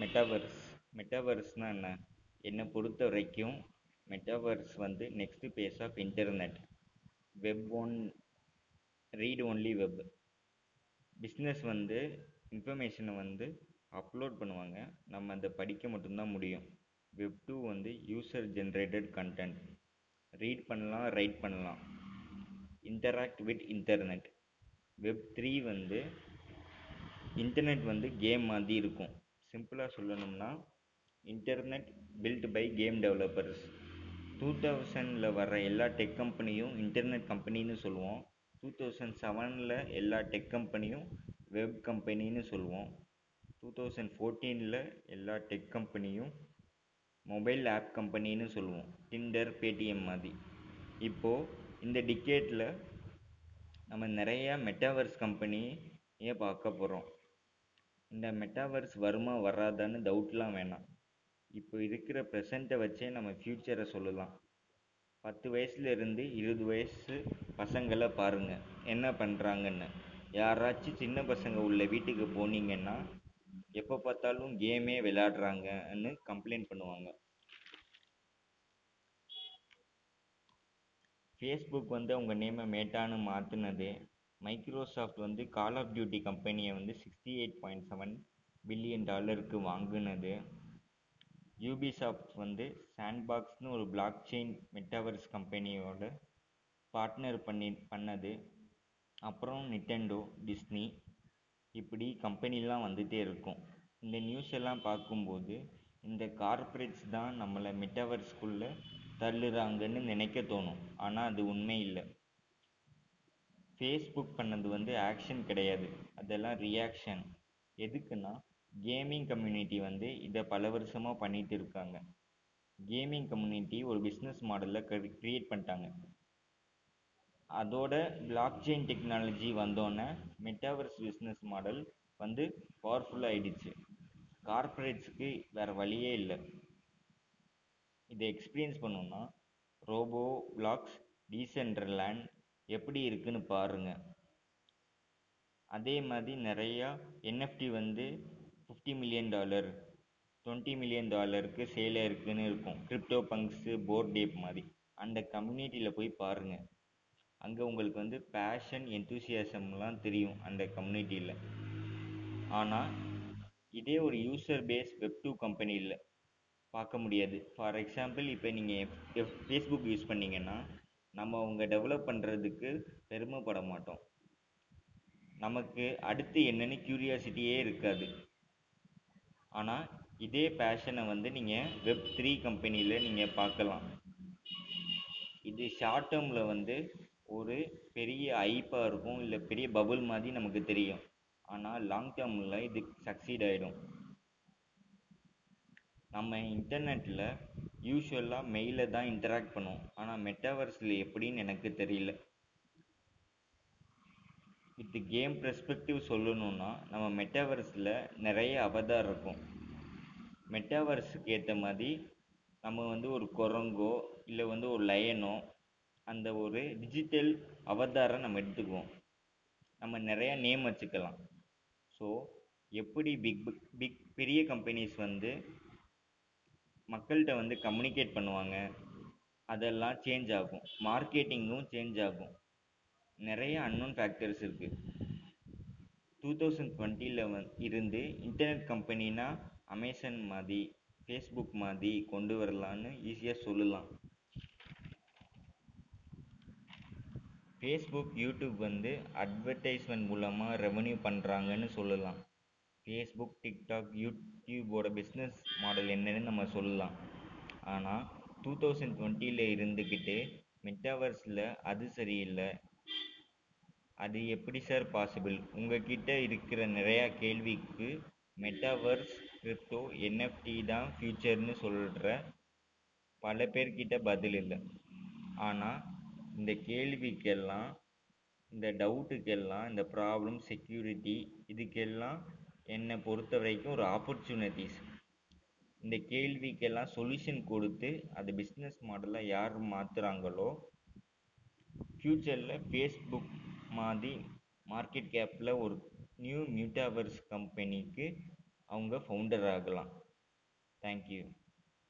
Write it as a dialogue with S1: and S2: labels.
S1: Metaverse மெட்டாவர்ஸ்னால் என்ன? என்னை பொறுத்த வரைக்கும் மெட்டாவர்ஸ் வந்து next phase of internet web one read only web business வந்து இன்ஃபர்மேஷனை வந்து அப்லோட் பண்ணுவாங்க. நம்ம அதை படிக்க மட்டும்தான் முடியும். வெப் டூ வந்து யூசர் ஜென்ரேட்டட் கண்டென்ட் ரீட் பண்ணலாம் ரைட் பண்ணலாம். Interact with internet web three வந்து இன்டர்நெட் வந்து கேம் மாதிரி இருக்கும். சிம்பிளாக சொல்லணும்னா internet built by game developers two தௌசண்டில் வர்ற எல்லா டெக் கம்பெனியும் இன்டர்நெட் கம்பெனின்னு சொல்லுவோம். டூ தௌசண்ட் செவனில் எல்லா டெக் கம்பெனியும் வெப் கம்பெனின்னு சொல்லுவோம். டூ தௌசண்ட் ஃபோர்டீனில் எல்லா டெக் கம்பெனியும் மொபைல் ஆப் கம்பெனின்னு சொல்லுவோம். டிண்டர் பேடிஎம் மாதிரி. இப்போது இந்த டிக்கேட்டில் நம்ம நிறையா மெட்டாவர்ஸ் கம்பெனியை பார்க்க போகிறோம் இந்த மெட்டாவர்ஸ் வருமா வராதான்னு டவுட்லாம் வேணாம். இப்போ இருக்கிற ப்ரெசண்ட்டை வச்சே நம்ம ஃப்யூச்சரை சொல்லலாம். பத்து வயசுலேருந்து இருபது வயசு பசங்களை பாருங்கள் என்ன பண்ணுறாங்கன்னு யாராச்சும் சின்ன பசங்க உள்ள வீட்டுக்கு போனீங்கன்னா எப்போ பார்த்தாலும் கேமே விளையாடுறாங்கன்னு கம்ப்ளைண்ட் பண்ணுவாங்க. ஃபேஸ்புக் வந்து அவங்க நேமை மேட்டான்னு மாற்றினது மைக்ரோசாஃப்ட் வந்து கால் ஆஃப் டியூட்டி கம்பெனியை வந்து sixty eight point seven billion டாலருக்கு வாங்கினது. யூபிசாஃப்ட் வந்து சாண்ட்பாக்ஸ்னு ஒரு பிளாக் செயின் மெட்டாவர்ஸ் கம்பெனியோட பார்ட்னர் பண்ணி பண்ணது. அப்புறம் நிட்டெண்டோ டிஸ்னி இப்படி கம்பெனிலாம் வந்துகிட்டே இருக்கும். இந்த நியூஸ் எல்லாம் பார்க்கும்போது இந்த கார்ப்பரேட்ஸ் தான் நம்மளை மெட்டாவர்ஸ்குள்ளே தள்ளுறாங்கன்னு நினைக்க தோணும். ஆனால் அது உண்மை இல்லை. ஃபேஸ்புக் பண்ணது வந்து ஆக்ஷன் கிடையாது. அதெல்லாம் ரியாக்ஷன் எதுக்குன்னா கேமிங் கம்யூனிட்டி வந்து இதை பல வருஷமாக பண்ணிகிட்டு இருக்காங்க. கேமிங் கம்யூனிட்டி ஒரு பிஸ்னஸ் மாடலில் க்ரியேட் பண்ணிட்டாங்க. அதோட பிளாக் செயின் டெக்னாலஜி வந்தோடனே மெட்டாவர்ஸ் பிஸ்னஸ் மாடல் வந்து பவர்ஃபுல்லாக ஆயிடுச்சு. கார்பரேட்ஸுக்கு வேறு வழியே இல்லை. இதை எக்ஸ்பீரியன்ஸ் பண்ணோன்னா ரோபோ பிளாக்ஸ் டீசென்ட்ரலேண்ட் எப்படி இருக்குன்னு பாருங்கள் அதே மாதிரி நிறையா என்எஃப்டி வந்து fifty million dollar twenty million டாலருக்கு சேலாக இருக்குதுன்னு இருக்கும். கிரிப்டோ பங்க்ஸு போர்ட் டேப் மாதிரி. அந்த கம்யூனிட்டியில் போய் பாருங்கள் அங்கே உங்களுக்கு வந்து பேஷன் என்தூசியாசம்லாம் தெரியும் அந்த கம்யூனிட்டியில் ஆனால் இதே ஒரு யூசர் பேஸ் வெப் டூ கம்பெனியில் பார்க்க முடியாது. ஃபார் எக்ஸாம்பிள் இப்போ நீங்கள் ஃபேஸ்புக் யூஸ் பண்ணீங்கன்னா நம்ம அவங்க டெவலப் பண்ணுறதுக்கு பெருமைப்பட மாட்டோம் நமக்கு அடுத்து என்னன்னு க்யூரியாசிட்டியே இருக்காது. ஆனால் இதே பேஷனை வந்து நீங்கள் வெப் த்ரீ கம்பெனியில் நீங்கள் பார்க்கலாம். இது ஷார்ட் டேர்மில் வந்து ஒரு பெரிய ஐப்பாக இருக்கும் இல்லை பெரிய பபுள் மாதிரி நமக்கு தெரியும். ஆனால் லாங் டேர்மில் இது சக்சீட் ஆகிடும் நம்ம இன்டர்நெட்டில் யூஷுவலாக மெயிலில் தான் இன்டராக்ட் பண்ணுவோம். ஆனால் மெட்டாவர்ஸில் எப்படின்னு எனக்கு தெரியல. வித் கேம் பெர்ஸ்பெக்டிவ் சொல்லணுன்னா நம்ம மெட்டாவர்ஸில் நிறைய அவதார் இருக்கும். மெட்டாவர்ஸுக்கு ஏற்ற மாதிரி நம்ம வந்து ஒரு குரங்கோ இல்லை வந்து ஒரு லயனோ அந்த ஒரு டிஜிட்டல் அவதாரை நம்ம எடுத்துக்குவோம். நம்ம நிறையா நேம் வச்சுக்கலாம். ஸோ எப்படி பிக் பிக் பெரிய கம்பெனிஸ் வந்து மக்கள்கிட்ட வந்து கம்யூனிகேட் பண்ணுவாங்க. அதெல்லாம் சேஞ்ச் ஆகும். மார்க்கெட்டிங்கும் சேஞ்ச் ஆகும். நிறைய அன்னோன் ஃபேக்டர்ஸ் இருக்குது டூ தௌசண்ட் டுவெண்ட்டியில் வந் இருந்து இன்டர்நெட் கம்பெனினா அமேசான் மாதிரி ஃபேஸ்புக் மாதிரி கொண்டு வரலான்னு ஈஸியாக சொல்லலாம். ஃபேஸ்புக் யூடியூப் வந்து அட்வர்டைஸ்மெண்ட் மூலமாக ரெவன்யூ பண்ணுறாங்கன்னு சொல்லலாம். ஃபேஸ்புக் டிக்டாக் யூடியூபோட பிஸ்னஸ் மாடல் என்னன்னு நம்ம சொல்லலாம். ஆனால் டூ தௌசண்ட் டுவெண்ட்டியில் இருந்துக்கிட்டு மெட்டாவர்ஸில் அது சரியில்லை. அது எப்படி சார் பாசிபிள் உங்ககிட்ட இருக்கிற நிறையா கேள்விக்கு மெட்டாவர்ஸ் கிரிப்டோ என்எஃப்டி தான் ஃப்யூச்சர்னு சொல்கிற பல பேர்கிட்ட பதில் இல்லை. ஆனால் இந்த கேள்விக்கெல்லாம் இந்த டவுட்டுக்கெல்லாம் இந்த ப்ராப்ளம் செக்யூரிட்டி இதுக்கெல்லாம் என்னை பொறுத்த வரைக்கும் ஒரு ஆப்பர்ச்சுனிட்டிஸ் இந்த கேள்விக்கெல்லாம் சொல்யூஷன் கொடுத்து அது பிஸ்னஸ் மாடலை யார் மாற்றுறாங்களோ ஃப்யூச்சரில் ஃபேஸ்புக் மாதிரி மார்க்கெட் கேப்பில் ஒரு நியூ மியூட்டாவர்ஸ் கம்பெனிக்கு அவங்க ஃபவுண்டர் ஆகலாம். தேங்க்யூ